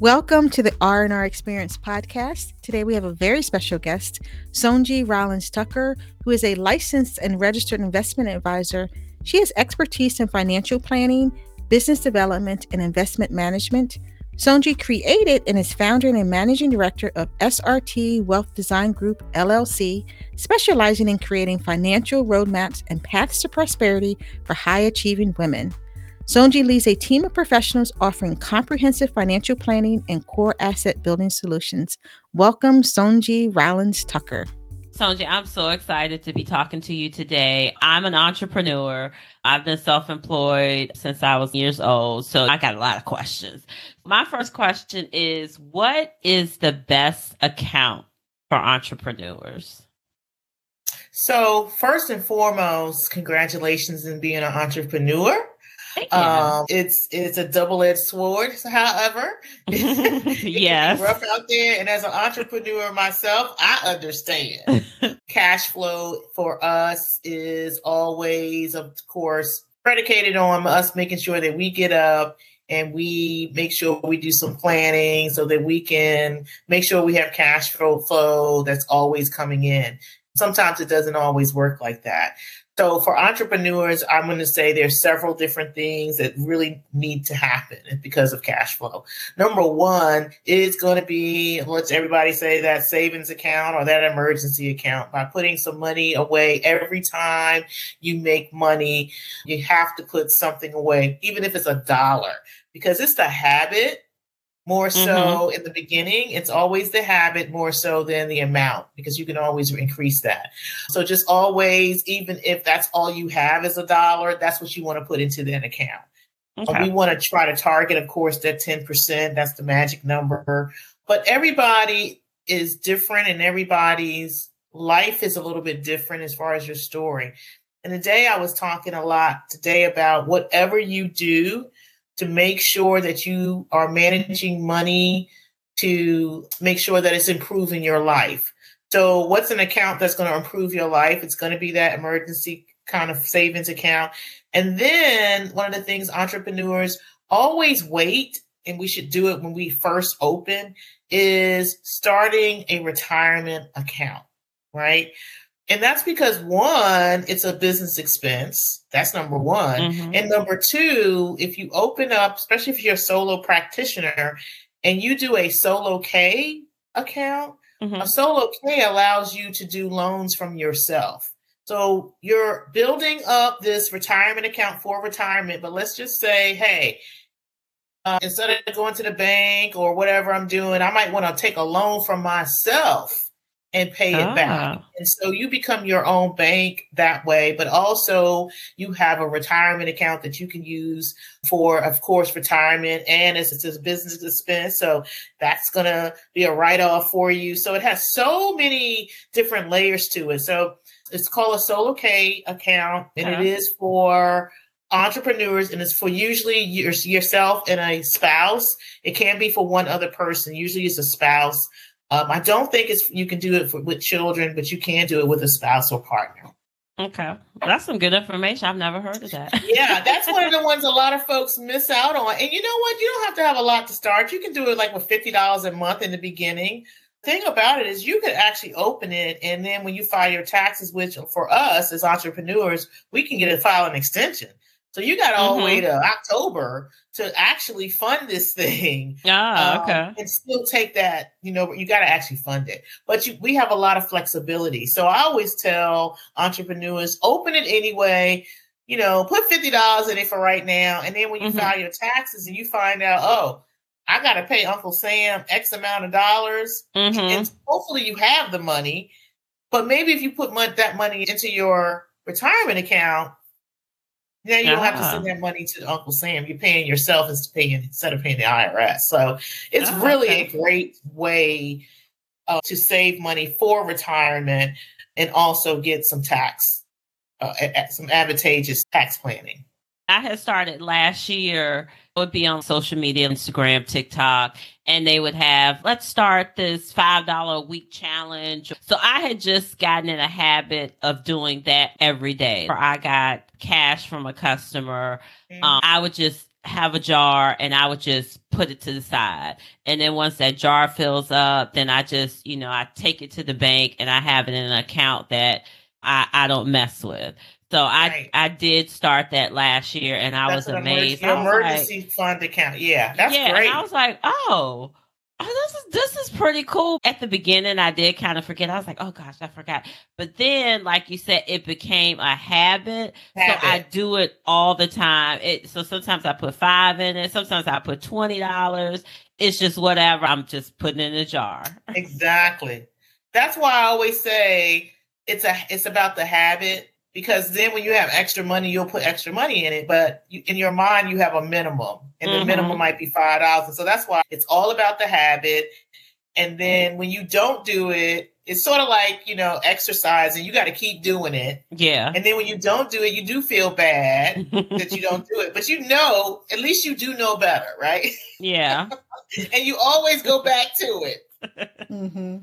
Welcome to the R&R Experience podcast. Today we have a very special guest, Sonji Rollins Tucker, who is a licensed and registered investment advisor. She has expertise in financial planning, business development, and investment management. Sonji created and is founder and managing director of SRT Wealth Design Group LLC, specializing in creating financial roadmaps and paths to prosperity for high achieving women. Sonji leads a team of professionals offering comprehensive financial planning and core asset building solutions. Welcome, Sonji Rollins Tucker. Sonji, I'm so excited to be talking to you today. I'm an entrepreneur. I've been self employed since I was years old. So I got a lot of questions. My first question is What is the best account for entrepreneurs? So, first and foremost, congratulations in being an entrepreneur. Um, it's it's a double edged sword. However, yes, rough out there. And as an entrepreneur myself, I understand. Cash flow for us is always, of course, predicated on us making sure that we get up and we make sure we do some planning so that we can make sure we have cash flow flow that's always coming in. Sometimes it doesn't always work like that. So for entrepreneurs, I'm going to say there's several different things that really need to happen because of cash flow. Number one is going to be, let's everybody say that savings account or that emergency account by putting some money away every time you make money. You have to put something away, even if it's a dollar, because it's the habit more so mm-hmm. in the beginning. It's always the habit more so than the amount because you can always increase that. So just always, even if that's all you have is a dollar, that's what you want to put into that account. Okay. we want to try to target, of course, that 10%. That's the magic number. But everybody is different and everybody's life is a little bit different as far as your story. And today I was talking a lot today about whatever you do, to make sure that you are managing money to make sure that it's improving your life. So, what's an account that's going to improve your life? It's going to be that emergency kind of savings account. And then, one of the things entrepreneurs always wait, and we should do it when we first open, is starting a retirement account, right? And that's because one, it's a business expense. That's number one. Mm-hmm. And number two, if you open up, especially if you're a solo practitioner and you do a solo K account, mm-hmm. a solo K allows you to do loans from yourself. So you're building up this retirement account for retirement, but let's just say, hey, uh, instead of going to the bank or whatever I'm doing, I might want to take a loan from myself and pay it ah. back. And so you become your own bank that way, but also you have a retirement account that you can use for, of course, retirement and it's, it's a business expense. So that's going to be a write off for you. So it has so many different layers to it. So it's called a solo K account and uh-huh. it is for entrepreneurs and it's for usually your, yourself and a spouse. It can be for one other person. Usually it's a spouse um, I don't think it's you can do it for, with children, but you can do it with a spouse or partner. Okay, that's some good information. I've never heard of that. yeah, that's one of the ones a lot of folks miss out on. And you know what? You don't have to have a lot to start. You can do it like with fifty dollars a month in the beginning. Thing about it is, you could actually open it, and then when you file your taxes, which for us as entrepreneurs, we can get a file an extension. So you got all mm-hmm. the way mm-hmm. to October to actually fund this thing. Ah, um, okay. And still take that, you know, you got to actually fund it. But you, we have a lot of flexibility. So I always tell entrepreneurs, open it anyway. You know, put $50 in it for right now. And then when you mm-hmm. file your taxes and you find out, oh, I got to pay Uncle Sam X amount of dollars. Mm-hmm. And hopefully you have the money. But maybe if you put that money into your retirement account, now you don't have to send ah. that money to Uncle Sam. You're paying yourself instead of paying the IRS. So it's oh, really okay. a great way uh, to save money for retirement and also get some tax, uh, some advantageous tax planning. I had started last year would be on social media, Instagram, TikTok, and they would have, let's start this $5 a week challenge. So I had just gotten in a habit of doing that every day. Or I got cash from a customer. Mm-hmm. Um, I would just have a jar and I would just put it to the side. And then once that jar fills up, then I just, you know, I take it to the bank and I have it in an account that I, I don't mess with. So I right. I did start that last year and I that's was amazed. Emergency, emergency like, fund account. Yeah, that's yeah, great. I was like, oh, oh, this is this is pretty cool. At the beginning, I did kind of forget. I was like, oh gosh, I forgot. But then, like you said, it became a habit. habit. So I do it all the time. It so sometimes I put five in it. Sometimes I put twenty dollars. It's just whatever. I'm just putting in a jar. Exactly. That's why I always say it's a it's about the habit because then when you have extra money, you'll put extra money in it. But you, in your mind, you have a minimum, and mm-hmm. the minimum might be five dollars. So that's why it's all about the habit. And then when you don't do it, it's sort of like you know exercise, and you got to keep doing it. Yeah. And then when you don't do it, you do feel bad that you don't do it, but you know, at least you do know better, right? Yeah. and you always go back to it. Mm-hmm.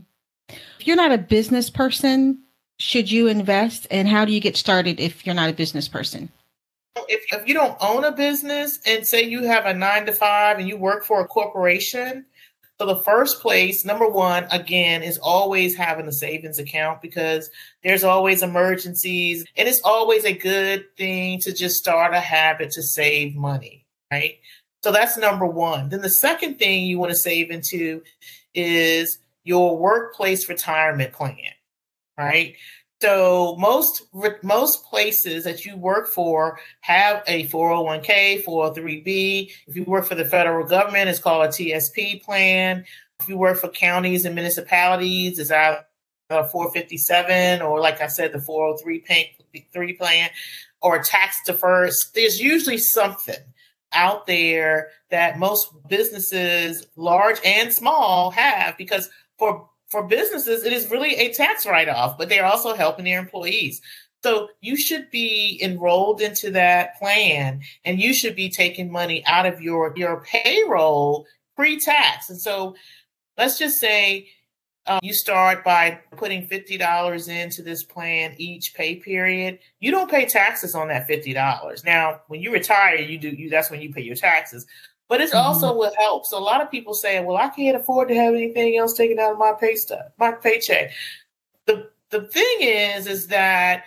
If you're not a business person, should you invest and how do you get started if you're not a business person? If, if you don't own a business and say you have a nine to five and you work for a corporation, so the first place, number one, again, is always having a savings account because there's always emergencies and it's always a good thing to just start a habit to save money, right? So that's number one. Then the second thing you want to save into is your workplace retirement plan right? So most most places that you work for have a 401k, 403b. If you work for the federal government, it's called a TSP plan. If you work for counties and municipalities, it's either a 457 or, like I said, the 403 plan or tax deferred. There's usually something out there that most businesses, large and small, have because for for businesses, it is really a tax write off, but they're also helping their employees. So you should be enrolled into that plan and you should be taking money out of your, your payroll pre tax. And so let's just say um, you start by putting $50 into this plan each pay period. You don't pay taxes on that $50. Now, when you retire, you do you that's when you pay your taxes but it's mm-hmm. also will help. So a lot of people say, "Well, I can't afford to have anything else taken out of my pay stuff, my paycheck." The the thing is, is that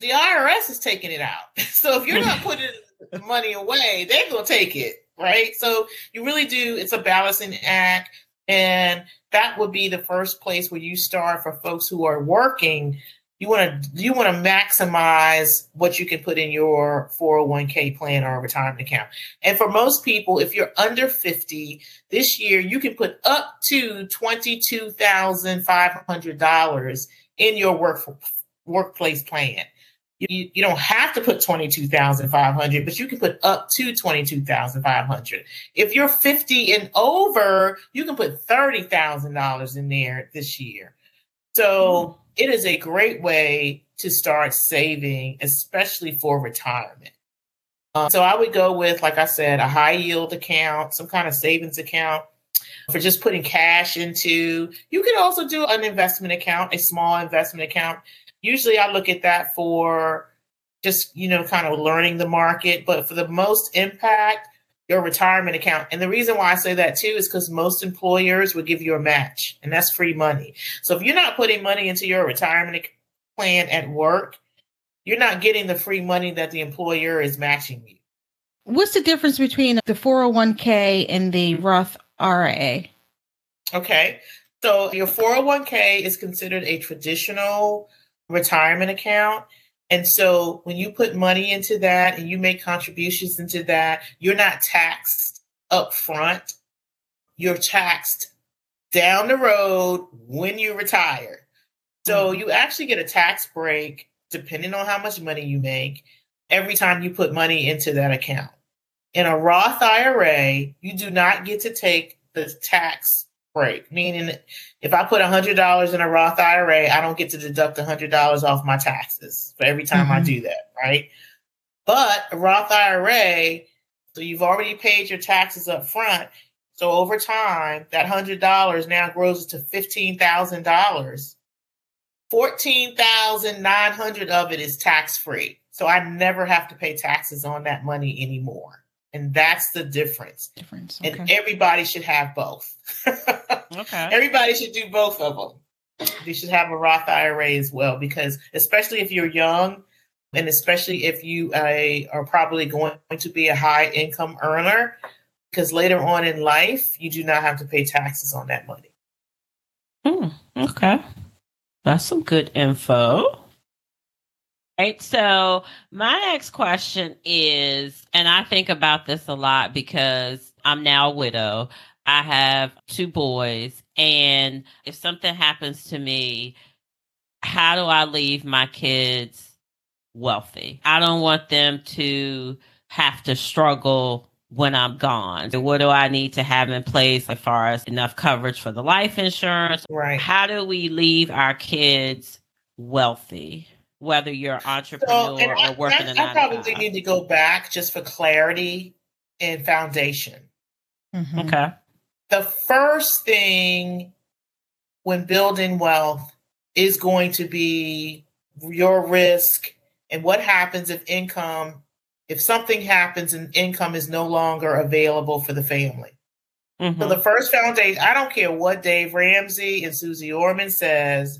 the IRS is taking it out. So if you're not putting the money away, they're gonna take it, right? So you really do. It's a balancing act, and that would be the first place where you start for folks who are working you want to you want to maximize what you can put in your 401k plan or retirement account. And for most people, if you're under 50 this year, you can put up to $22,500 in your work workplace plan. You, you don't have to put 22,500, but you can put up to 22,500. If you're 50 and over, you can put $30,000 in there this year. So, it is a great way to start saving, especially for retirement. Um, so I would go with, like I said, a high yield account, some kind of savings account for just putting cash into. You could also do an investment account, a small investment account. Usually I look at that for just, you know, kind of learning the market. But for the most impact, your retirement account. And the reason why I say that too is because most employers will give you a match, and that's free money. So if you're not putting money into your retirement plan at work, you're not getting the free money that the employer is matching you. What's the difference between the 401k and the Roth IRA? Okay. So your 401k is considered a traditional retirement account. And so when you put money into that and you make contributions into that, you're not taxed up front. You're taxed down the road when you retire. So mm-hmm. you actually get a tax break depending on how much money you make every time you put money into that account. In a Roth IRA, you do not get to take the tax break, meaning if I put $100 in a Roth IRA, I don't get to deduct $100 off my taxes for every time mm-hmm. I do that, right? But a Roth IRA, so you've already paid your taxes up front. So over time, that $100 now grows to $15,000. 14,900 of it is tax free. So I never have to pay taxes on that money anymore. And that's the difference. Difference. Okay. And everybody should have both. Okay. Everybody should do both of them. You should have a Roth IRA as well, because especially if you're young, and especially if you uh, are probably going to be a high income earner, because later on in life, you do not have to pay taxes on that money. Hmm, okay. That's some good info. Right. So my next question is, and I think about this a lot because I'm now a widow. I have two boys, and if something happens to me, how do I leave my kids wealthy? I don't want them to have to struggle when I'm gone. So what do I need to have in place as far as enough coverage for the life insurance? Right. How do we leave our kids wealthy? Whether you're an entrepreneur So, and I, or working I- in I probably need to go back just for clarity and foundation. Mhm. Okay. the first thing when building wealth is going to be your risk and what happens if income if something happens and income is no longer available for the family Mhm. so the first foundation i don't care what dave ramsey and suze orman says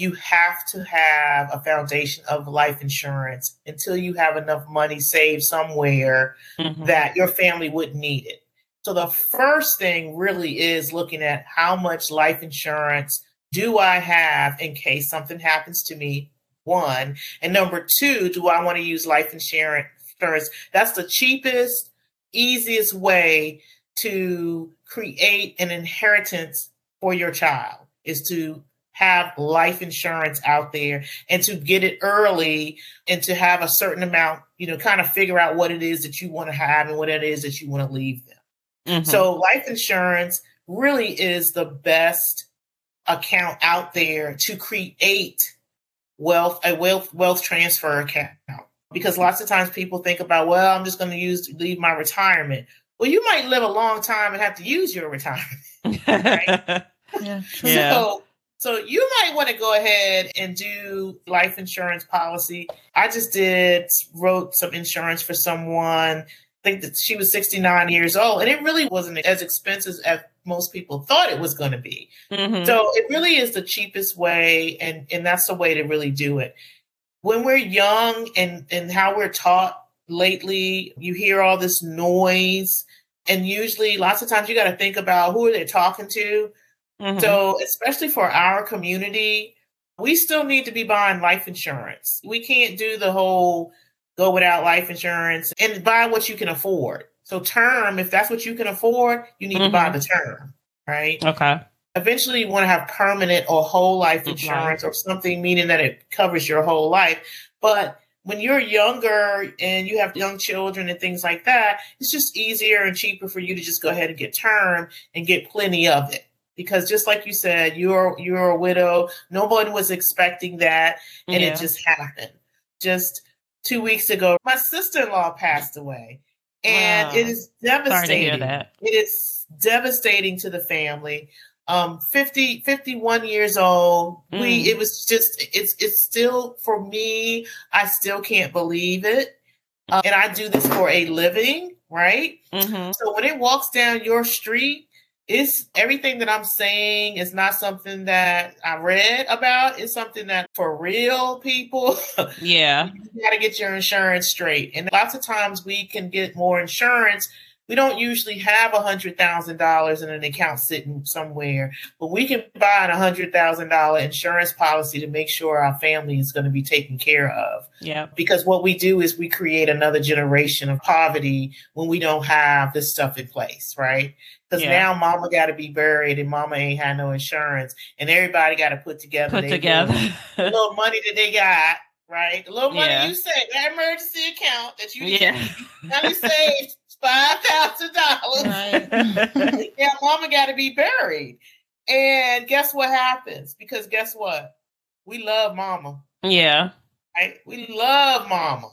you have to have a foundation of life insurance until you have enough money saved somewhere Mhm. that your family wouldn't need it. So the first thing really is looking at how much life insurance do I have in case something happens to me? One. And number two, do I want to use life insurance? First, That's the cheapest, easiest way to create an inheritance for your child is to have life insurance out there and to get it early and to have a certain amount, you know, kind of figure out what it is that you want to have and what it is that you want to leave them. Mhm. So life insurance really is the best account out there to create wealth a wealth wealth transfer account because lots of times people think about well I'm just going to use leave my retirement. Well, you might live a long time and have to use your retirement. Yeah. true. Yeah. So you might want to go ahead and do life insurance policy. I just did wrote some insurance for someone. I think that she was 69 years old, and it really wasn't as expensive as most people thought it was going to be. Mhm. So it really is the cheapest way, and and that's the way to really do it. When we're young and and how we're taught lately, you hear all this noise, and usually lots of times you got to think about who are they talking to. Mhm. So, especially for our community, we still need to be buying life insurance. We can't do the whole go without life insurance and buy what you can afford. So, term, if that's what you can afford, you need to buy Mhm. the term, right? okay. Eventually, you want to have permanent or whole life insurance or something, meaning that it covers your whole life. But when you're younger and you have young children and things like that, it's just easier and cheaper for you to just go ahead and get term and get plenty of it. Because just like you said, you're you're a widow. No one was expecting that, and Yeah. it just happened. Just two weeks ago, my sister-in-law passed away, and Wow. it is Sorry to hear devastating. It is devastating to the family. Um, 50, 51 years old. We Mm. it was just it's it's still for me. I still can't believe it, Uh, and I do this for a living, right? Mhm. So when it walks down your street, it's everything that I'm saying is not something that I read about. It's something that for real people, Yeah. you got to get your insurance straight. And lots of times we can get more insurance. We don't usually have a hundred thousand dollars in an account sitting somewhere, but we can buy a hundred thousand dollar insurance policy to make sure our family is going to be taken care of Yeah. because what we do is we create another generation of poverty when we don't have this stuff in place, right? Because Yeah. now mama got to be buried and mama ain't had no insurance, and everybody got to put together Put together. little, the little money that they got, right? The little money Yeah. you saved, that emergency account that you yeah. now you saved five thousand dollars. Right. Yeah, mama got to be buried, and guess what happens? Because guess what? We love mama yeah. right? We love mama.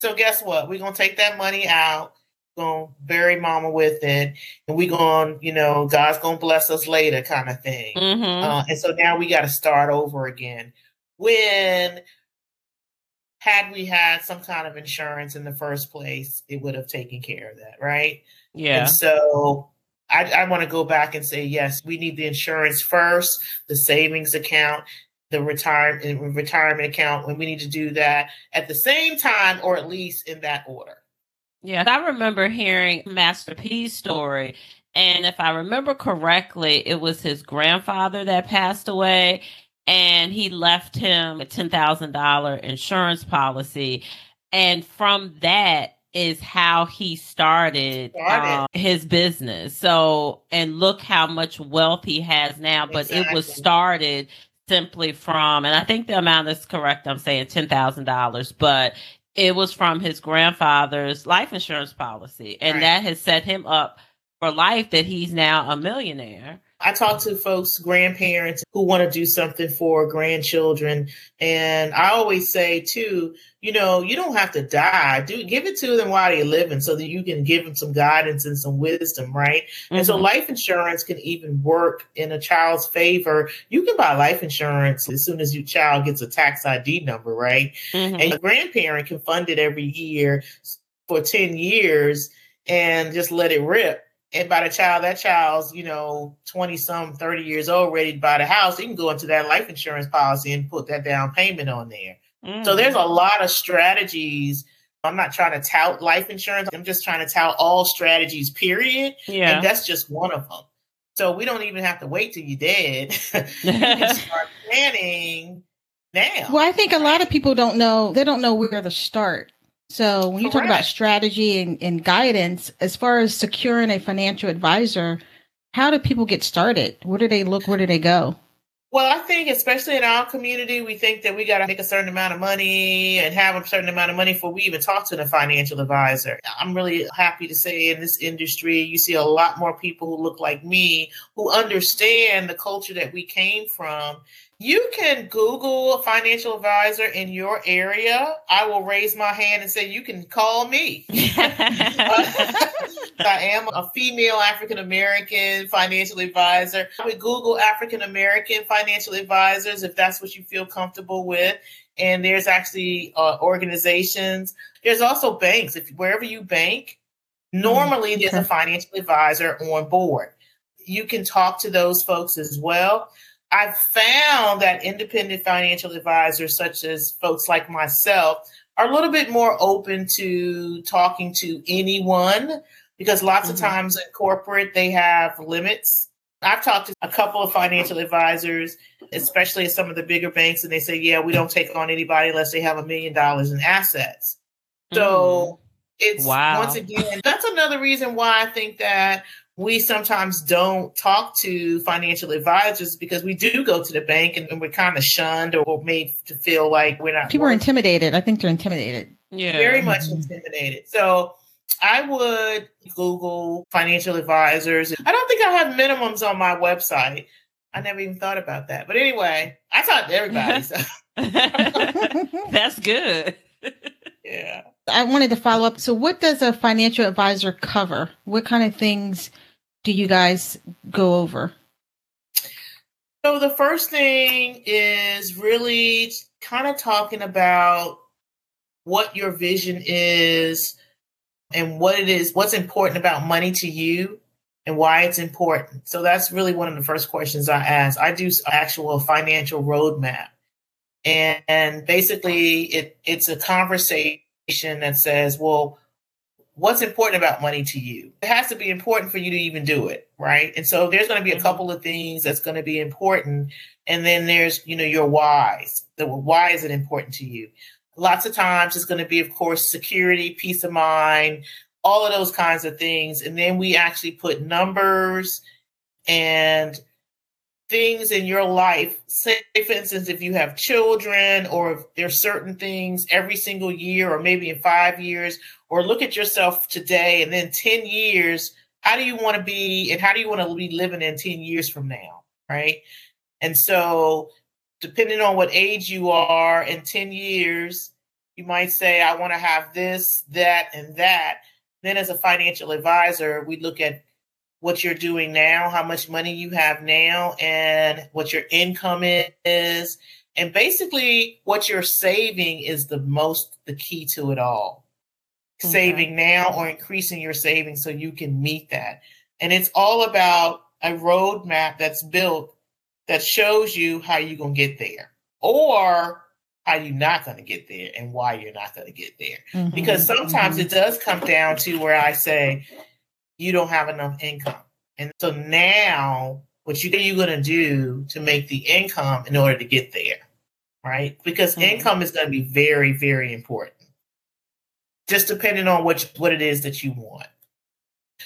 So guess what? We're gonna take that money out, gonna bury mama with it, and we gonna, you know, God's gonna bless us later kind of thing. Mhm. Uh, and so now we gotta start over again. When had we had some kind of insurance in the first place, it would have taken care of that, right? Yeah. And so I, I want to go back and say, yes, we need the insurance first, the savings account, the retirement retirement account, and we need to do that at the same time, or at least in that order. Yeah, I remember hearing Master P's story. And if I remember correctly, it was his grandfather that passed away, and he left him a $10,000 insurance policy. And from that, is how he started, started. Uh, his business. So, and look how much wealth he has now, but exactly. it was started simply from, and I think the amount is correct. I'm saying $10,000, but it was from his grandfather's life insurance policy. And right. that has set him up for life that he's now a millionaire. I talk to folks, grandparents who want to do something for grandchildren. And I always say, too, you know, you don't have to die. Do give it to them while they're living so that you can give them some guidance and some wisdom, right? Mm-hmm. And so mm-hmm. life insurance can even work in a child's favor. You can buy life insurance as soon as your child gets a tax ID number, right? Mm-hmm. And your grandparent can fund it every year for 10 years and just let it rip and by the child, that child's, you know, 20 some, 30 years old, ready to buy the house, you can go into that life insurance policy and put that down payment on there. Mm. So there's a lot of strategies. I'm not trying to tout life insurance. I'm just trying to tout all strategies, period. Yeah. And that's just one of them. So we don't even have to wait till you're dead. you can start planning now. Well, I think a lot of people don't know, they don't know where to start. So when you Correct. talk about strategy and, and guidance, as far as securing a financial advisor, how do people get started? Where do they look? Where do they go? Well, I think especially in our community, we think that we got to make a certain amount of money and have a certain amount of money before we even talk to the financial advisor. I'm really happy to say in this industry, you see a lot more people who look like me who understand the culture that we came from you can Google a financial advisor in your area. I will raise my hand and say, you can call me. I am a female African American financial advisor. I would Google African American financial advisors if that's what you feel comfortable with. And there's actually uh, organizations. There's also banks. If wherever you bank, normally mm, okay. there's a financial advisor on board. You can talk to those folks as well. I've found that independent financial advisors, such as folks like myself, are a little bit more open to talking to anyone because lots mm-hmm. of times in corporate they have limits. I've talked to a couple of financial advisors, especially at some of the bigger banks, and they say, yeah, we don't take on anybody unless they have a million dollars in assets. So mm. it's wow. once again, that's another reason why I think that we sometimes don't talk to financial advisors because we do go to the bank and, and we're kind of shunned or made to feel like we're not. People working. are intimidated. I think they're intimidated. Yeah. Very much mm-hmm. intimidated. So I would Google financial advisors. I don't think I have minimums on my website. I never even thought about that. But anyway, I talk to everybody. So. That's good. yeah. I wanted to follow up. So, what does a financial advisor cover? What kind of things do you guys go over? So, the first thing is really kind of talking about what your vision is and what it is, what's important about money to you and why it's important. So, that's really one of the first questions I ask. I do actual financial roadmap. And, and basically, it, it's a conversation that says, well, what's important about money to you? It has to be important for you to even do it, right? And so there's going to be a mm-hmm. couple of things that's going to be important. And then there's, you know, your whys. The why is it important to you? Lots of times it's going to be, of course, security, peace of mind, all of those kinds of things. And then we actually put numbers and things in your life say for instance if you have children or if there's certain things every single year or maybe in five years or look at yourself today and then 10 years how do you want to be and how do you want to be living in 10 years from now right? And so depending on what age you are in 10 years you might say i want to have this that and that. Then as a financial advisor we look at what you're doing now, how much money you have now, and what your income is. And basically, what you're saving is the most the key to it all. Okay. Saving now or increasing your savings so you can meet that. And it's all about a roadmap that's built that shows you how you're going to get there or how you're not going to get there and why you're not going to get there. Mm-hmm. Because sometimes mm-hmm. it does come down to where I say, you don't have enough income. And so now, what you, you're going to do to make the income in order to get there, right? Because mm-hmm. income is going to be very, very important. Just depending on which, what it is that you want.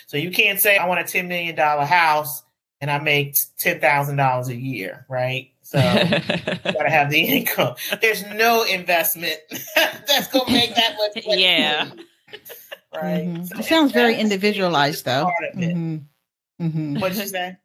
So you can't say I want a ten million dollar house and I make ten thousand dollars a year, right? So you gotta have the income. There's no investment that's gonna make that much. Money. Yeah. Right. Mm-hmm. So it sounds very individualized, though. Mm-hmm. Mm-hmm. What did you say?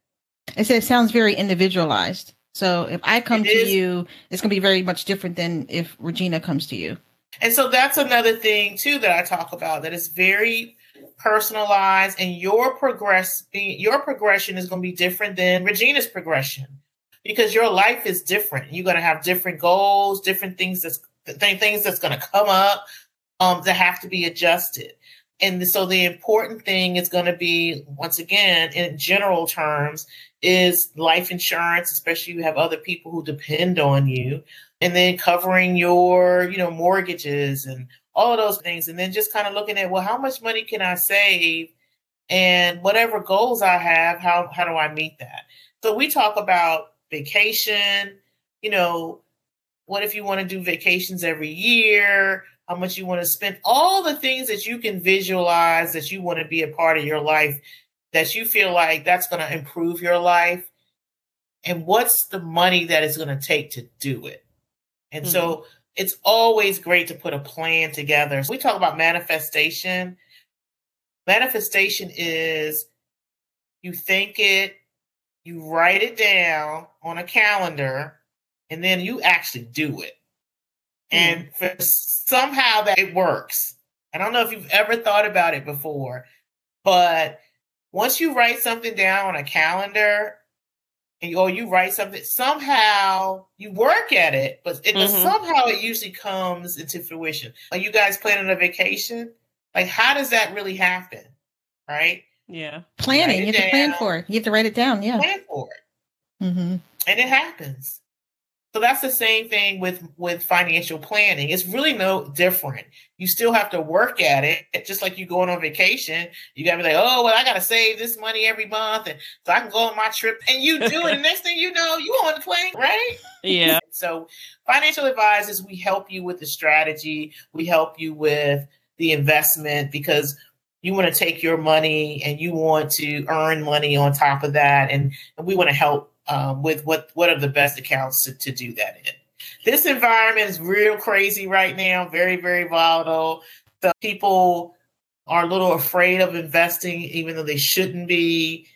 It sounds very individualized. So if I come it to is. you, it's going to be very much different than if Regina comes to you. And so that's another thing too that I talk about that is very personalized, and your progress your progression is going to be different than Regina's progression because your life is different. You're going to have different goals, different things that's things that's going to come up um, that have to be adjusted. And so the important thing is going to be, once again, in general terms, is life insurance, especially you have other people who depend on you, and then covering your, you know, mortgages and all of those things. And then just kind of looking at, well, how much money can I save? And whatever goals I have, how, how do I meet that? So we talk about vacation, you know, what if you want to do vacations every year? How much you want to spend, all the things that you can visualize that you want to be a part of your life, that you feel like that's going to improve your life. And what's the money that it's going to take to do it? And mm-hmm. so it's always great to put a plan together. So we talk about manifestation. Manifestation is you think it, you write it down on a calendar, and then you actually do it. And hmm. for somehow that it works. I don't know if you've ever thought about it before, but once you write something down on a calendar and or you write something, somehow you work at it, but it mm-hmm. somehow it usually comes into fruition. Are you guys planning a vacation? Like, how does that really happen? Right? Yeah. Planning. You have down. to plan for it. You have to write it down. Yeah. Plan for it. Mm-hmm. And it happens. So that's the same thing with with financial planning. It's really no different. You still have to work at it. Just like you going on vacation. You gotta be like, oh well, I gotta save this money every month, and so I can go on my trip. And you do it. and the next thing you know, you on the plane, right? Yeah. so financial advisors, we help you with the strategy. We help you with the investment because you want to take your money and you want to earn money on top of that, and, and we want to help um, with what what are the best accounts to, to do that in. This environment is real crazy right now, very very volatile. So people are a little afraid of investing, even though they shouldn't be.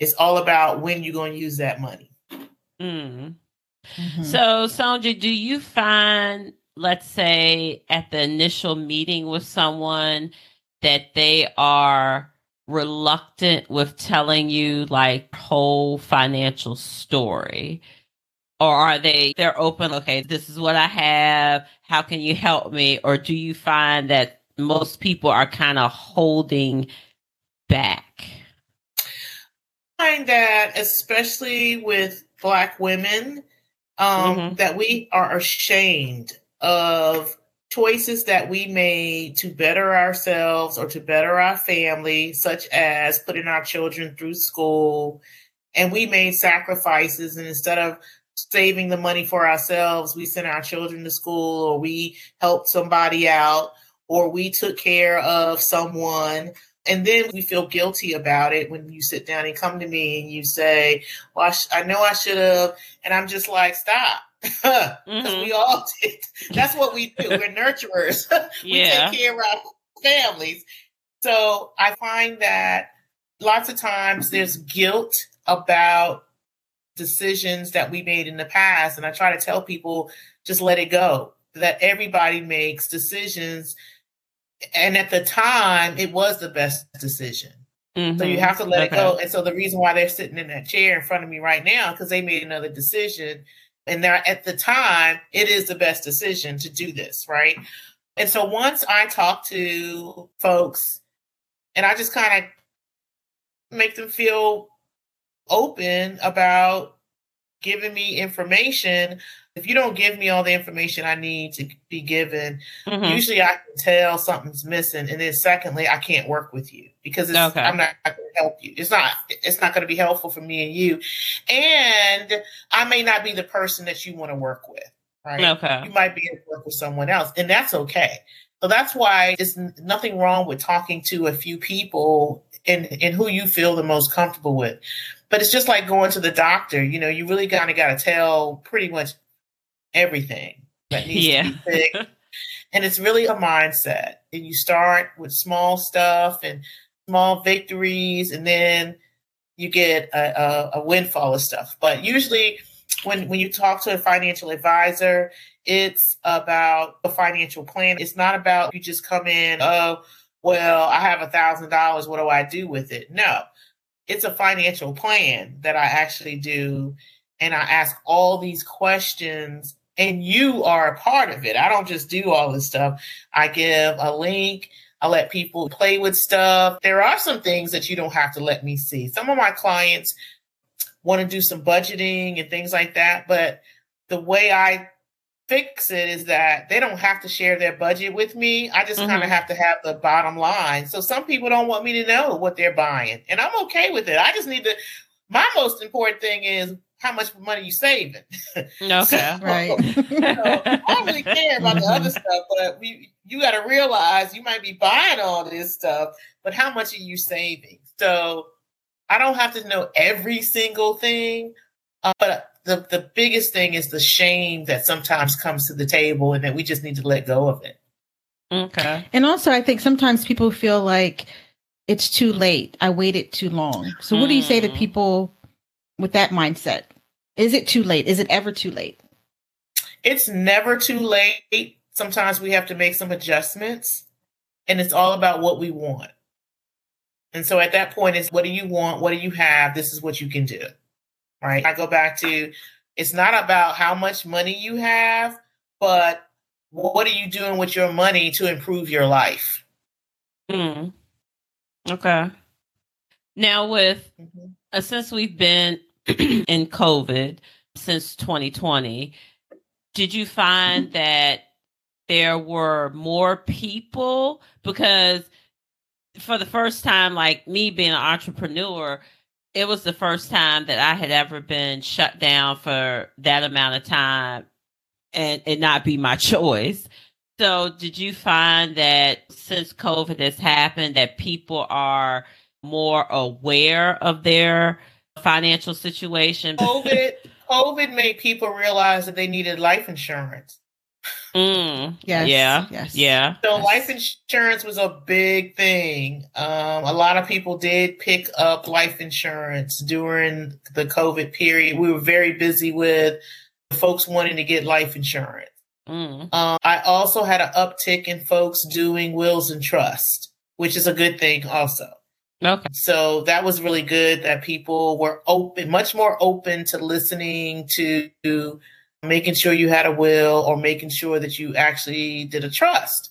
It's all about when you're going to use that money. Mm. Mm-hmm. So, Sonji, do you find, let's say, at the initial meeting with someone, that they are reluctant with telling you like whole financial story? Or are they they're open okay this is what i have. How can you help me? Or do you find that most people are kind of holding back? I find that especially with black women um, mm-hmm. that we are ashamed of choices that we made to better ourselves or to better our family, such as putting our children through school. And we made sacrifices, and instead of saving the money for ourselves, we sent our children to school, or we helped somebody out, or we took care of someone. And then we feel guilty about it when you sit down and come to me and you say, Well, I, sh- I know I should have. And I'm just like, Stop mm-hmm. we all did. That's what we do. We're nurturers. we yeah. take care of our families. So I find that lots of times there's guilt about decisions that we made in the past. And I try to tell people just let it go, that everybody makes decisions. And at the time, it was the best decision. Mm-hmm. So you mm-hmm. have to let okay. it go. And so the reason why they're sitting in that chair in front of me right now, because they made another decision And there at the time, it is the best decision to do this, right? And so once I talk to folks and I just kind of make them feel open about giving me information if you don't give me all the information I need to be given, mm-hmm. usually I can tell something's missing, and then secondly, I can't work with you because okay. I'm not going to help you. It's not. It's not going to be helpful for me and you, and I may not be the person that you want to work with. Right? Okay. You might be able to work with someone else, and that's okay. So that's why there's nothing wrong with talking to a few people and and who you feel the most comfortable with. But it's just like going to the doctor. You know, you really kind of got to tell pretty much everything that needs yeah. to be fixed. and it's really a mindset. And you start with small stuff and small victories, and then you get a, a, a windfall of stuff. But usually, when when you talk to a financial advisor, it's about a financial plan. It's not about you just come in, oh, well, I have a thousand dollars. What do I do with it? No, it's a financial plan that I actually do. And I ask all these questions and you are a part of it. I don't just do all this stuff. I give a link. I let people play with stuff. There are some things that you don't have to let me see. Some of my clients want to do some budgeting and things like that, but the way I fix it is that they don't have to share their budget with me. I just mm-hmm. kind of have to have the bottom line. So some people don't want me to know what they're buying, and I'm okay with it. I just need to. My most important thing is how much money you saving. Okay, so, right. so I don't really care about the other stuff, but we, you got to realize you might be buying all this stuff, but how much are you saving? So I don't have to know every single thing, uh, but the the biggest thing is the shame that sometimes comes to the table, and that we just need to let go of it. Okay. And also, I think sometimes people feel like it's too late. I waited too long. So, what do you say to hmm. people with that mindset? Is it too late? Is it ever too late? It's never too late. Sometimes we have to make some adjustments, and it's all about what we want. And so at that point, it's what do you want? What do you have? This is what you can do. Right. I go back to it's not about how much money you have, but what are you doing with your money to improve your life? Hmm. Okay. Now, with mm-hmm. uh, since we've been in COVID since 2020, did you find that there were more people? Because for the first time, like me being an entrepreneur, it was the first time that I had ever been shut down for that amount of time and it not be my choice. So, did you find that since COVID has happened, that people are more aware of their financial situation. COVID, COVID made people realize that they needed life insurance. Mm, yes, yeah. Yes. Yeah. So yes. life insurance was a big thing. Um, a lot of people did pick up life insurance during the COVID period. We were very busy with folks wanting to get life insurance. Mm. Um, I also had an uptick in folks doing wills and trust, which is a good thing also. Okay. So that was really good that people were open, much more open to listening to making sure you had a will or making sure that you actually did a trust,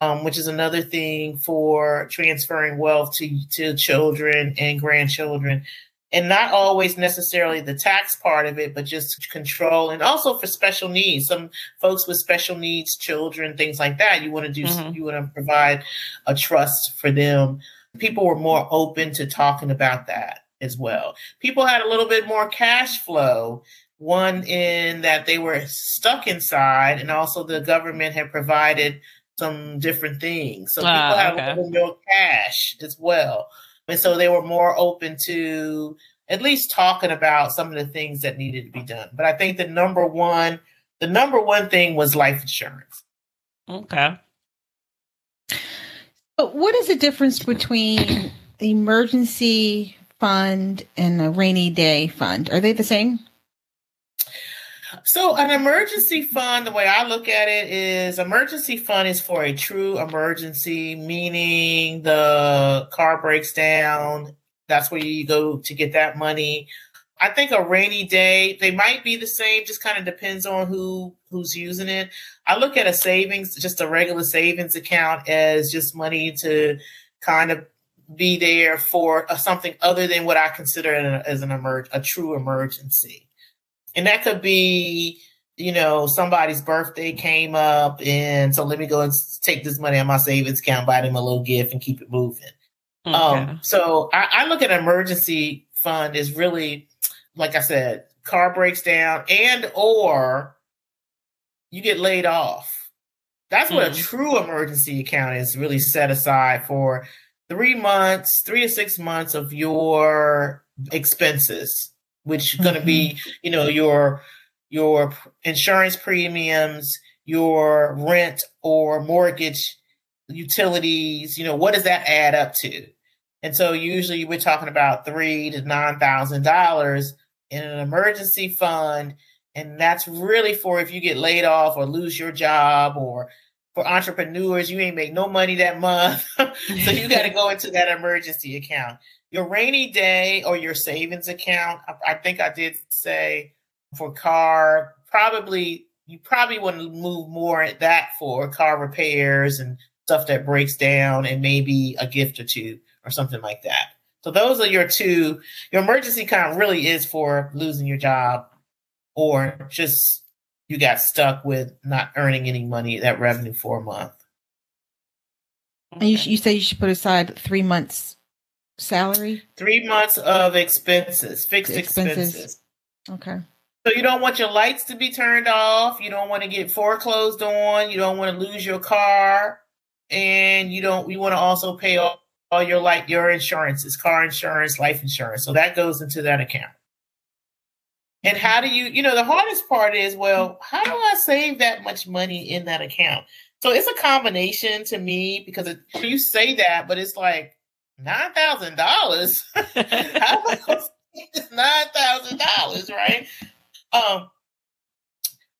um, which is another thing for transferring wealth to, to children and grandchildren. And not always necessarily the tax part of it, but just control and also for special needs. Some folks with special needs, children, things like that, you want to do, mm-hmm. you want to provide a trust for them people were more open to talking about that as well. People had a little bit more cash flow. One in that they were stuck inside, and also the government had provided some different things. So people uh, had okay. a little more cash as well. And so they were more open to at least talking about some of the things that needed to be done. But I think the number one, the number one thing was life insurance. Okay. But what is the difference between emergency fund and a rainy day fund? Are they the same? So an emergency fund, the way I look at it is emergency fund is for a true emergency, meaning the car breaks down. That's where you go to get that money. I think a rainy day, they might be the same, just kind of depends on who who's using it. I look at a savings, just a regular savings account as just money to kind of be there for uh, something other than what I consider an, as an emerge a true emergency. And that could be, you know, somebody's birthday came up and so let me go and take this money on my savings account, buy them a little gift and keep it moving. Okay. Um, so I, I look at emergency fund as really like I said, car breaks down and or you get laid off. That's what mm. a true emergency account is really set aside for three months, three to six months of your expenses, which is going to be, mm-hmm. you know, your your insurance premiums, your rent or mortgage, utilities. You know, what does that add up to? And so usually we're talking about three to nine thousand dollars in an emergency fund. And that's really for if you get laid off or lose your job or for entrepreneurs, you ain't make no money that month. so you got to go into that emergency account. Your rainy day or your savings account, I, I think I did say for car, probably you probably want to move more at that for car repairs and stuff that breaks down and maybe a gift or two or something like that. So those are your two. Your emergency account really is for losing your job or just you got stuck with not earning any money, that revenue for a month. And you, you say you should put aside three months salary? Three months of expenses, fixed expenses. expenses. Okay. So you don't want your lights to be turned off. You don't want to get foreclosed on. You don't want to lose your car, and you don't. You want to also pay off all your like your insurances, car insurance, life insurance. So that goes into that account. And how do you, you know, the hardest part is, well, how do I save that much money in that account? So it's a combination to me because it, you say that, but it's like nine thousand dollars. How am I going nine thousand dollars, right? Um,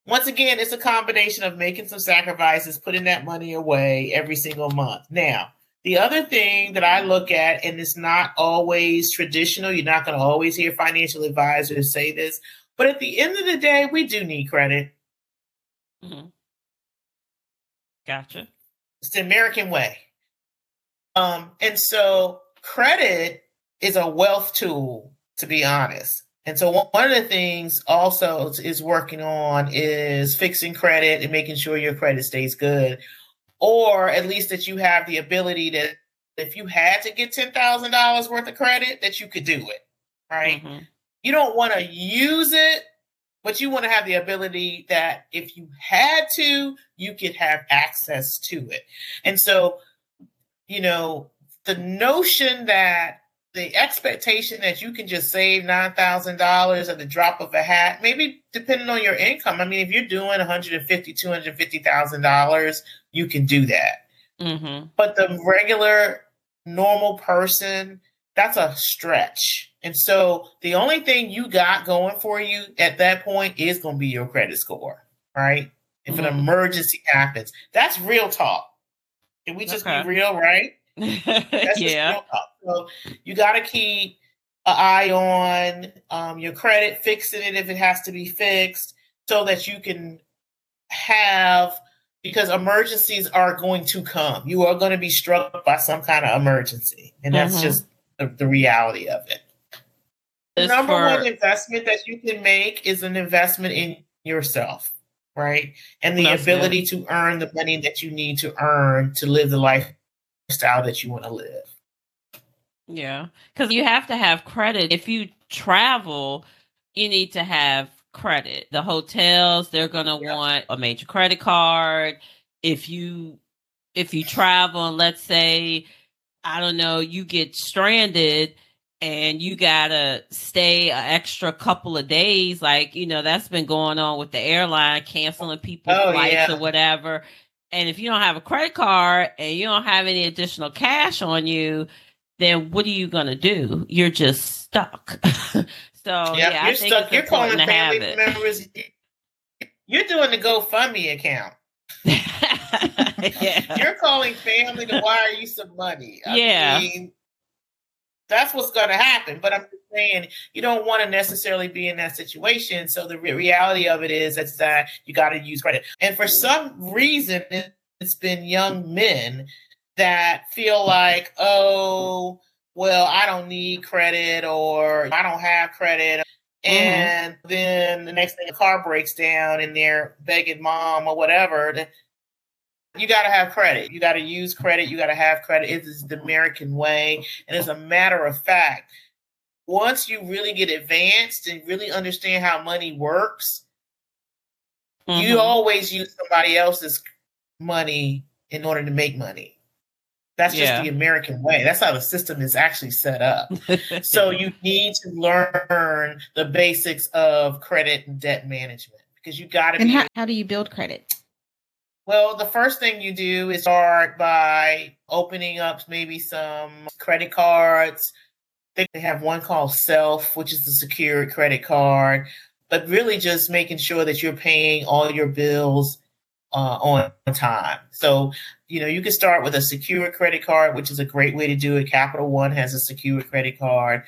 once again, it's a combination of making some sacrifices, putting that money away every single month. Now, the other thing that I look at, and it's not always traditional, you're not going to always hear financial advisors say this, but at the end of the day, we do need credit. Mm-hmm. Gotcha. It's the American way. Um, and so credit is a wealth tool, to be honest. And so one of the things also is working on is fixing credit and making sure your credit stays good or at least that you have the ability to, if you had to get $10,000 worth of credit, that you could do it, right? Mm-hmm. You don't want to use it, but you want to have the ability that if you had to, you could have access to it. And so, you know, the notion that the expectation that you can just save nine thousand dollars at the drop of a hat, maybe depending on your income. I mean, if you're doing one hundred and fifty, two hundred fifty thousand dollars, you can do that. Mm-hmm. But the regular, normal person, that's a stretch. And so the only thing you got going for you at that point is going to be your credit score, right? If mm-hmm. an emergency happens, that's real talk. Can we just okay. be real, right? yeah. So you got to keep an eye on um, your credit, fixing it if it has to be fixed, so that you can have because emergencies are going to come. You are going to be struck by some kind of emergency, and that's mm-hmm. just the, the, reality of it. The number for... one investment that you can make is an investment in yourself, right? And the that's ability good. to earn the money that you need to earn to live the lifestyle that you want to live. Yeah, because you have to have credit. If you travel, you need to have credit. The hotels, they're going to yeah. want a major credit card. If you if you travel and let's say I don't know, you get stranded and you got to stay an extra couple of days like, you know, that's been going on with the airline canceling people oh, flights yeah. or whatever. And if you don't have a credit card and you don't have any additional cash on you, then what are you going to do? You're just stuck. So yep, yeah, you're stuck. You're calling family members. You're doing the GoFundMe account. yeah. You're calling family to wire you some money. I yeah. Mean, That's what's going to happen. But I'm just saying you don't want to necessarily be in that situation. So the re- reality of it is that's that you got to use credit. And for some reason, it's been young men that feel like, oh, well, I don't need credit or I don't have credit. Mm-hmm. And mm-hmm. then the next thing, the car breaks down and they're begging mom or whatever. You got to have credit. You got to use credit. You got to have credit. It is the American way. And as a matter of fact, once you really get advanced and really understand how money works, mm-hmm. you always use somebody else's money in order to make money. That's just yeah. the American way. That's how the system is actually set up. so you need to learn the basics of credit and debt management because you got to. And how, how do you build credit? Well, the first thing you do is start by opening up maybe some credit cards. They have one called Self, which is the secured credit card, but really just making sure that you're paying all your bills uh, on time. So, you know, you can start with a secure credit card, which is a great way to do it. Capital One has a secure credit card.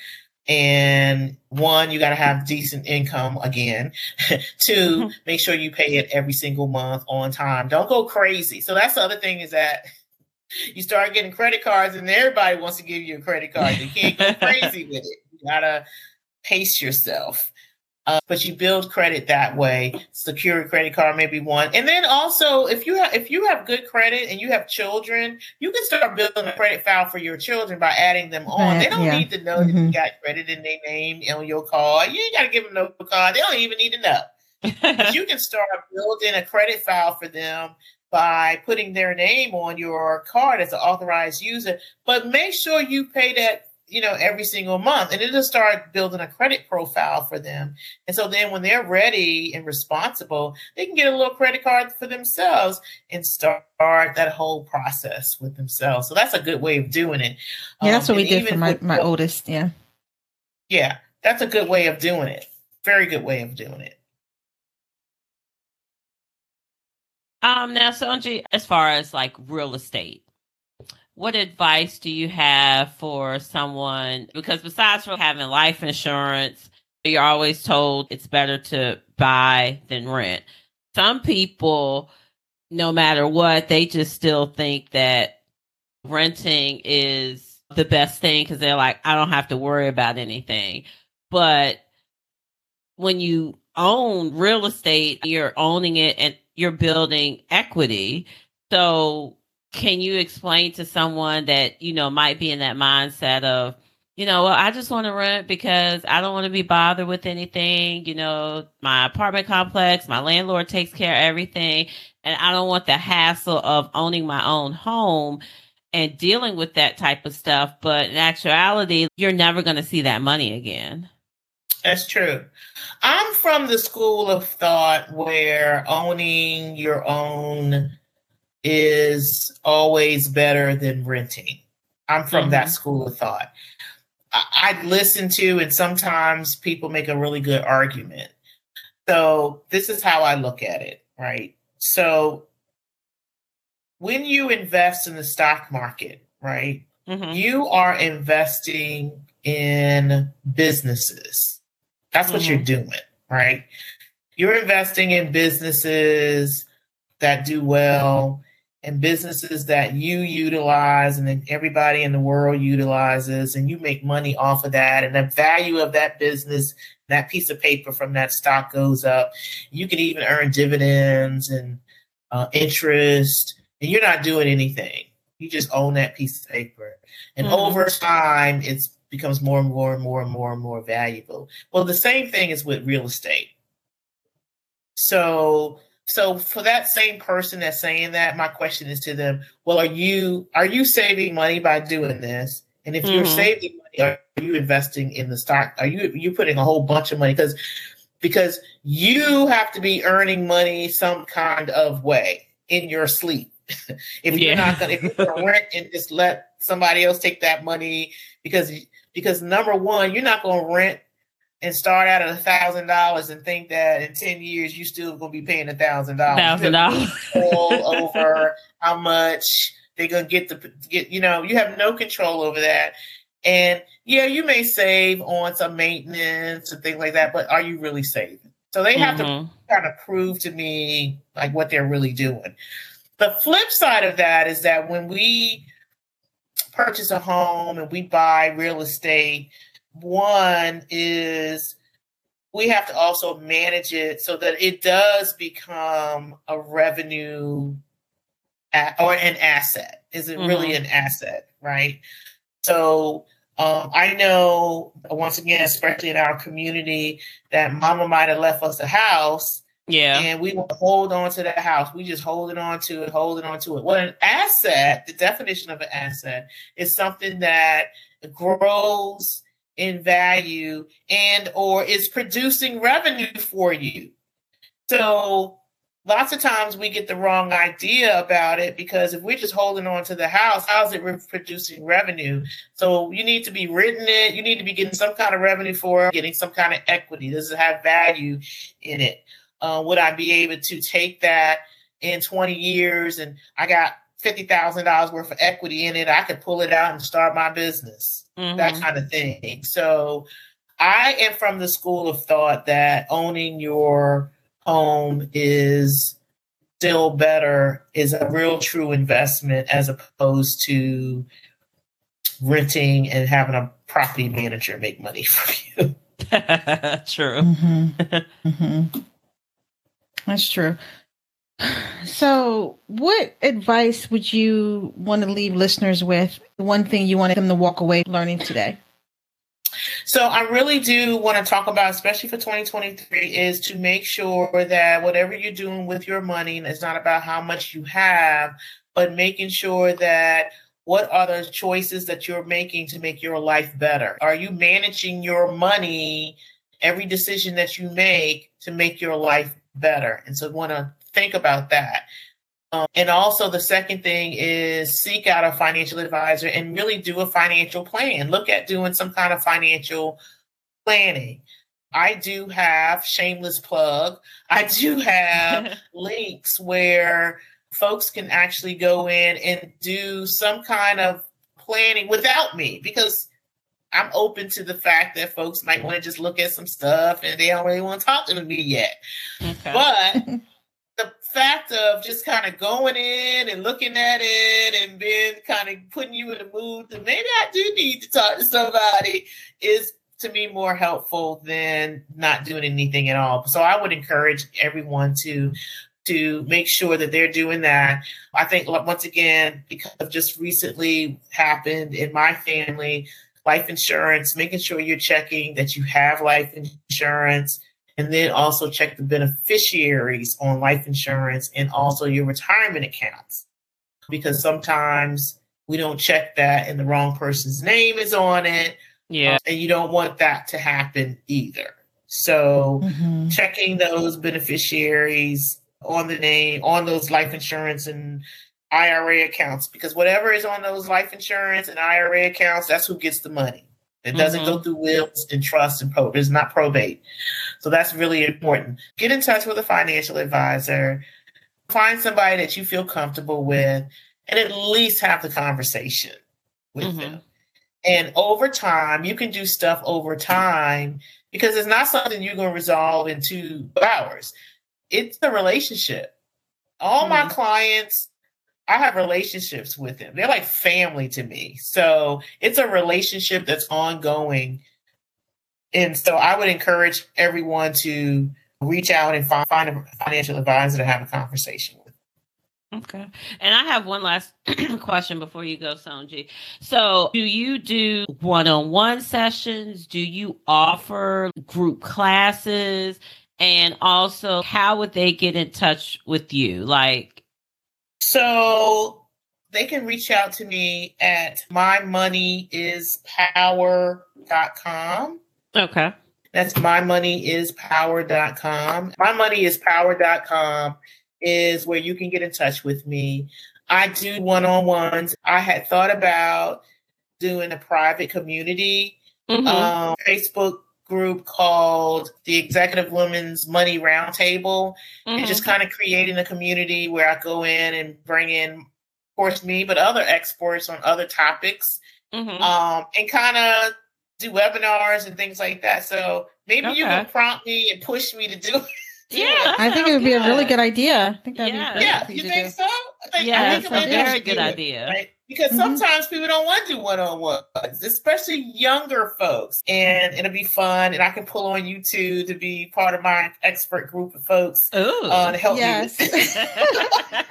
And one, you got to have decent income again. 2 mm-hmm. make sure you pay it every single month on time. Don't go crazy. So that's the other thing is that you start getting credit cards and everybody wants to give you a credit card. You can't go crazy with it. You got to pace yourself. Uh, but you build credit that way. Secure credit card maybe one, and then also if you have if you have good credit and you have children, you can start building a credit file for your children by adding them on. They don't yeah. need to know mm-hmm. that you got credit in their name on your card. You ain't got to give them no card. They don't even need to know. you can start building a credit file for them by putting their name on your card as an authorized user. But make sure you pay that you know, every single month. And it'll start building a credit profile for them. And so then when they're ready and responsible, they can get a little credit card for themselves and start that whole process with themselves. So that's a good way of doing it. Yeah, that's um, what we did for my, my oldest. Yeah. Yeah, that's a good way of doing it. Very good way of doing it. Um, now, Sonji, as far as like real estate, what advice do you have for someone? Because besides from having life insurance, you're always told it's better to buy than rent. Some people, no matter what, they just still think that renting is the best thing because they're like, I don't have to worry about anything. But when you own real estate, you're owning it and you're building equity. So can you explain to someone that you know might be in that mindset of you know well i just want to rent because i don't want to be bothered with anything you know my apartment complex my landlord takes care of everything and i don't want the hassle of owning my own home and dealing with that type of stuff. But in actuality you're never going to see that money again. That's true. I'm from the school of thought where owning your own is always better than renting. I'm from mm-hmm. that school of thought. I, I listen to, and sometimes people make a really good argument. So, this is how I look at it, right? So, when you invest in the stock market, right, mm-hmm. you are investing in businesses. That's what mm-hmm. you're doing, right? You're investing in businesses that do well and businesses that you utilize and then everybody in the world utilizes and you make money off of that and the value of that business that piece of paper from that stock goes up. You can even earn dividends and uh, interest and you're not doing anything. You just own that piece of paper. And mm-hmm. over time it becomes more and more and more and more and more valuable. Well the same thing is with real estate. So so for that same person that's saying that, my question is to them, well, are you are you saving money by doing this? And if mm-hmm. you're saving money, are you investing in the stock? Are you you putting a whole bunch of money because because you have to be earning money some kind of way in your sleep. if you're not gonna if you're gonna rent and just let somebody else take that money because because number one, you're not gonna rent and start out at a thousand dollars and think that in 10 years you still gonna be paying a thousand dollars thousand dollars over how much they're gonna get the get you know you have no control over that And yeah, you may save on some maintenance and things like that, but are you really saving? So they have mm-hmm. to kind of prove to me like what they're really doing. The flip side of that is that when we purchase a home and we buy real estate, one is we have to also manage it so that it does become a revenue or an asset. Is it mm-hmm. really an asset, right? So um, I know once again, especially in our community, that mama might have left us a house. Yeah. And we will hold on to that house. We just hold it on to it, hold it on to it. Well, an asset, the definition of an asset is something that grows in value and or is producing revenue for you. So lots of times we get the wrong idea about it because if we're just holding on to the house, how's it producing revenue? So you need to be written it. You need to be getting some kind of revenue for it, getting some kind of equity. Does it have value in it? Uh, would I be able to take that in 20 years and I got $50,000 worth of equity in it? I could pull it out and start my business, mm-hmm. that kind of thing. So I am from the school of thought that owning your home is still better is a real true investment as opposed to renting and having a property manager make money for you. true. Mm-hmm. Mm-hmm. That's true. So, what advice would you want to leave listeners with? One thing you want them to walk away learning today? So I really do want to talk about, especially for 2023, is to make sure that whatever you're doing with your money, it's not about how much you have, but making sure that what are the choices that you're making to make your life better? Are you managing your money, every decision that you make to make your life better? And so I want to think about that. Um, and also, the second thing is seek out a financial advisor and really do a financial plan. Look at doing some kind of financial planning. I do have shameless plug. I do have links where folks can actually go in and do some kind of planning without me because I'm open to the fact that folks might want to just look at some stuff and they don't really want to talk to me yet. Okay. But fact of just kind of going in and looking at it and then kind of putting you in the mood that maybe I do need to talk to somebody is to me more helpful than not doing anything at all. So I would encourage everyone to to make sure that they're doing that. I think once again, because of just recently happened in my family, life insurance, making sure you're checking that you have life insurance and then also check the beneficiaries on life insurance and also your retirement accounts. Because sometimes we don't check that and the wrong person's name is on it. Yeah. and you don't want that to happen either. So mm-hmm. checking those beneficiaries on the name, on those life insurance and IRA accounts, because whatever is on those life insurance and IRA accounts, that's who gets the money. It doesn't mm-hmm. go through wills and trust and probate. It's not probate. So that's really important. Get in touch with a financial advisor. Find somebody that you feel comfortable with and at least have the conversation with mm-hmm. them. And over time, you can do stuff over time because it's not something you're going to resolve in two hours. It's a relationship. All mm-hmm. my clients I have relationships with them. They're like family to me. So it's a relationship that's ongoing. And so I would encourage everyone to reach out and find, find a financial advisor to have a conversation with. Okay. And I have one last question before you go, Sonji. So, do you do one on one sessions? Do you offer group classes? And also, how would they get in touch with you? Like, so they can reach out to me at mymoneyispower.com. Okay. That's mymoneyispower.com. Mymoneyispower.com is where you can get in touch with me. I do one on ones. I had thought about doing a private community mm-hmm. um, Facebook group called the Executive Women's Money Roundtable, mm-hmm. and just kind of creating a community where I go in and bring in, of course, me, but other experts on other topics Mhm. um, and kind of do webinars and things like that. So maybe you can prompt me and push me to do. do Yeah. it. I think it would be a really good idea. I think that'd Yeah. be great Yeah, you think do. so? I think, I Yeah, think it's a very good do idea. Right? Because Mhm. sometimes people don't want to do one on ones, especially younger folks. And it'll be fun. And I can pull on you two to be part of my expert group of folks Ooh. uh, to help Yes. me.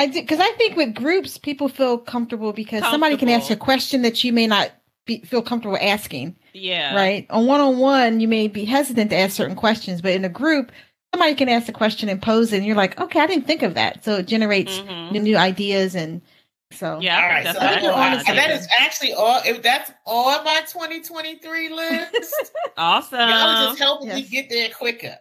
I because I think with groups, people feel comfortable because somebody can ask a question that you may not be, feel comfortable asking. yeah. Right? On one on one, you may be hesitant to ask certain questions, but in a group, somebody can ask a question and pose it, and you're like, okay, I didn't think of that. So it generates Mhm. new, new ideas, and so Yeah. All I right, think so that's I I know, can I- honestly- that is actually all. If that's on my 2023 list, awesome. y'all just helping me yes. get there quicker.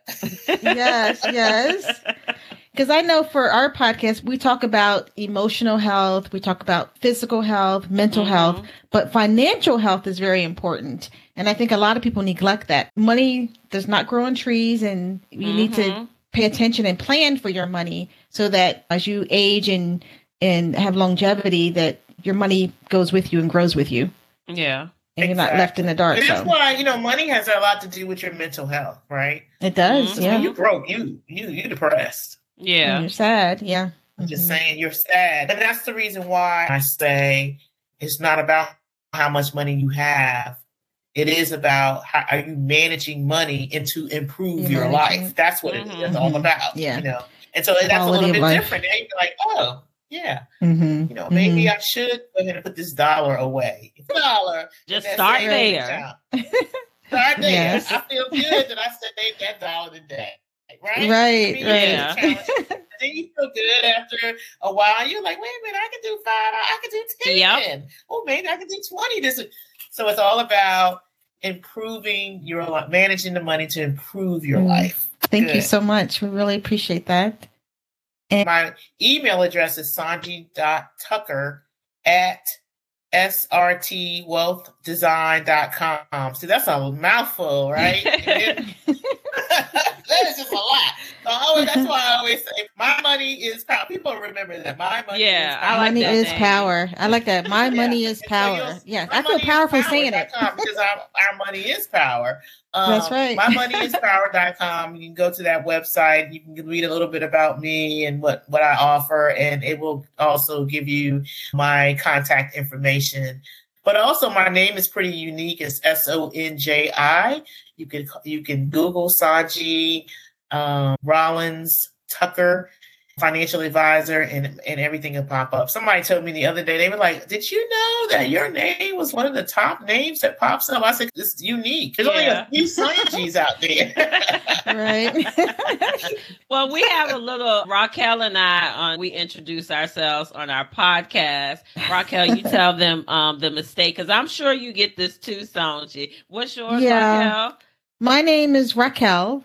Yes, yes. Because I know for our podcast, we talk about emotional health, we talk about physical health, mental Mhm. health, but financial health is very important. And I think a lot of people neglect that. Money does not grow on trees, and you need to Mhm. pay attention and plan for your money so that as you age and and have longevity, that your money goes with you and grows with you, Yeah. and you're not left in the dark. And that's So why you know money has a lot to do with your mental health, right? it does, Mhm. When yeah. you broke, you you you depressed. Yeah. You're sad, yeah. I'm just Mhm. saying you're sad, and that's the reason why I say it's not about how much money you have. It is about how are you managing money and to improve You're your managing life. That's what it Mhm. is all Mhm. about. Yeah. You know, and so that's a little bit life. different. And you're like, oh, yeah, Mhm. you know, maybe Mhm. I should go ahead and put this dollar away. Dollar. Just start there. Start there. Yes. I feel good that I saved that dollar today. Right? Right, I mean, right. Yeah. it's a challenge. then you feel good after a while. You're like, wait a minute, I can do five, I can do ten. Yep. Oh, maybe I can do twenty. This, week. so it's all about improving your life, managing the money to improve your Mm. life. Thank you so much. We really appreciate that. And- My email address is sonji.tucker at srtwealthdesign.com. See, that's a mouthful, right? that is just a lot. So I always, that's why I always say my money is power. People remember that. My money Yeah, is I power. like money that is name. power. I like that. My Yeah. money is And so power. you'll- yes, I feel money is powerful saying it. Because our, our money is power. Um, That's right. My money is power.com. You can go to that website. You can read a little bit about me and what, what I offer, and it will also give you my contact information. But also, my name is pretty unique. It's S O N J I. You can you can Google Sonji um, Rollins Tucker, financial advisor, and and everything will pop up. Somebody told me the other day they were like, "Did you know that your name was one of the top names that pops up?" I said, "It's unique. There's Yeah. only a few Sonjis out there." Right. well, we have a little Raquel and I on we introduce ourselves on our podcast. Raquel, you tell them um the mistake because I'm sure you get this too, Sonji. What's yours, Yeah. Raquel? My name is Raquel,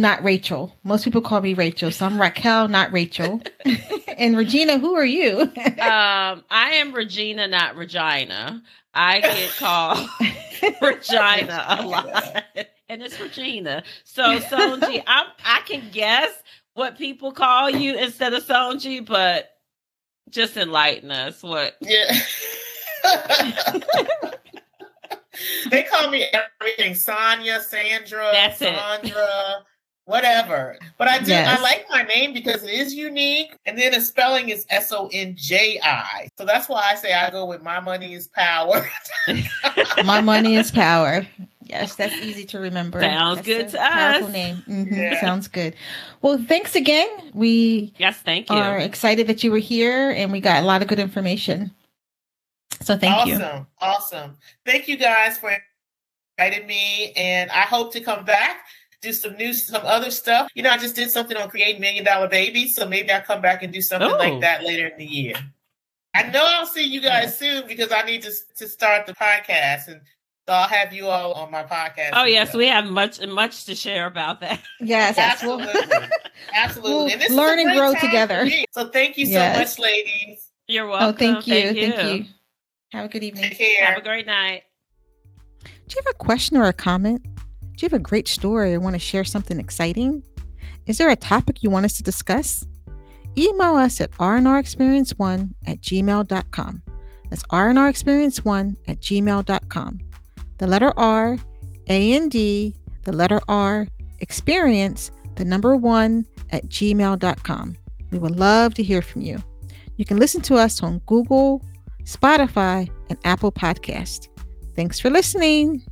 not Rachel. Most people call me Rachel, so I'm Raquel, not Rachel. and Regina, who are you? Um, I am Regina, not Regina. I get called Regina a lot. And it's Regina. So Sonji, I'm I can guess what people call you instead of Sonji, but just enlighten us. What yeah. they call me everything Sonia, Sandra, That's it. Sandra, whatever. But I do Yes. I like my name because it is unique. And then the spelling is S O N J I. So that's why I say I go with my money is power. My money is power. Yes, that's easy to remember. Sounds That's good a to powerful us. name. Mhm, Yeah. Sounds good. Well, thanks again. We yes, thank you. are excited that you were here and we got a lot of good information. So thank you. awesome. Awesome. Thank you guys for inviting me. And I hope to come back, do some new, some other stuff. You know, I just did something on creating million dollar babies. So maybe I'll come back and do something Oh. like that later in the year. I know I'll see you guys soon because I need to, to start the podcast. And so I'll have you all on my podcast. oh yes, we have much much to share about that. Yes, yes. Absolutely. Absolutely. We'll and this learn a and grow together. So thank you so Yes. much, ladies. You're oh, welcome. oh, thank you. Thank you. Have a good evening. Take care. Have a great night. Do you have a question or a comment? Do you have a great story or want to share something exciting? Is there a topic you want us to discuss? Email us at rnrexperience1 at gmail.com. That's R&R Experience 1 at gmail.com. The letter R, A and D, the letter R, experience, the number 1 at gmail.com. We would love to hear from you. You can listen to us on Google, Spotify, and Apple Podcast. Thanks for listening.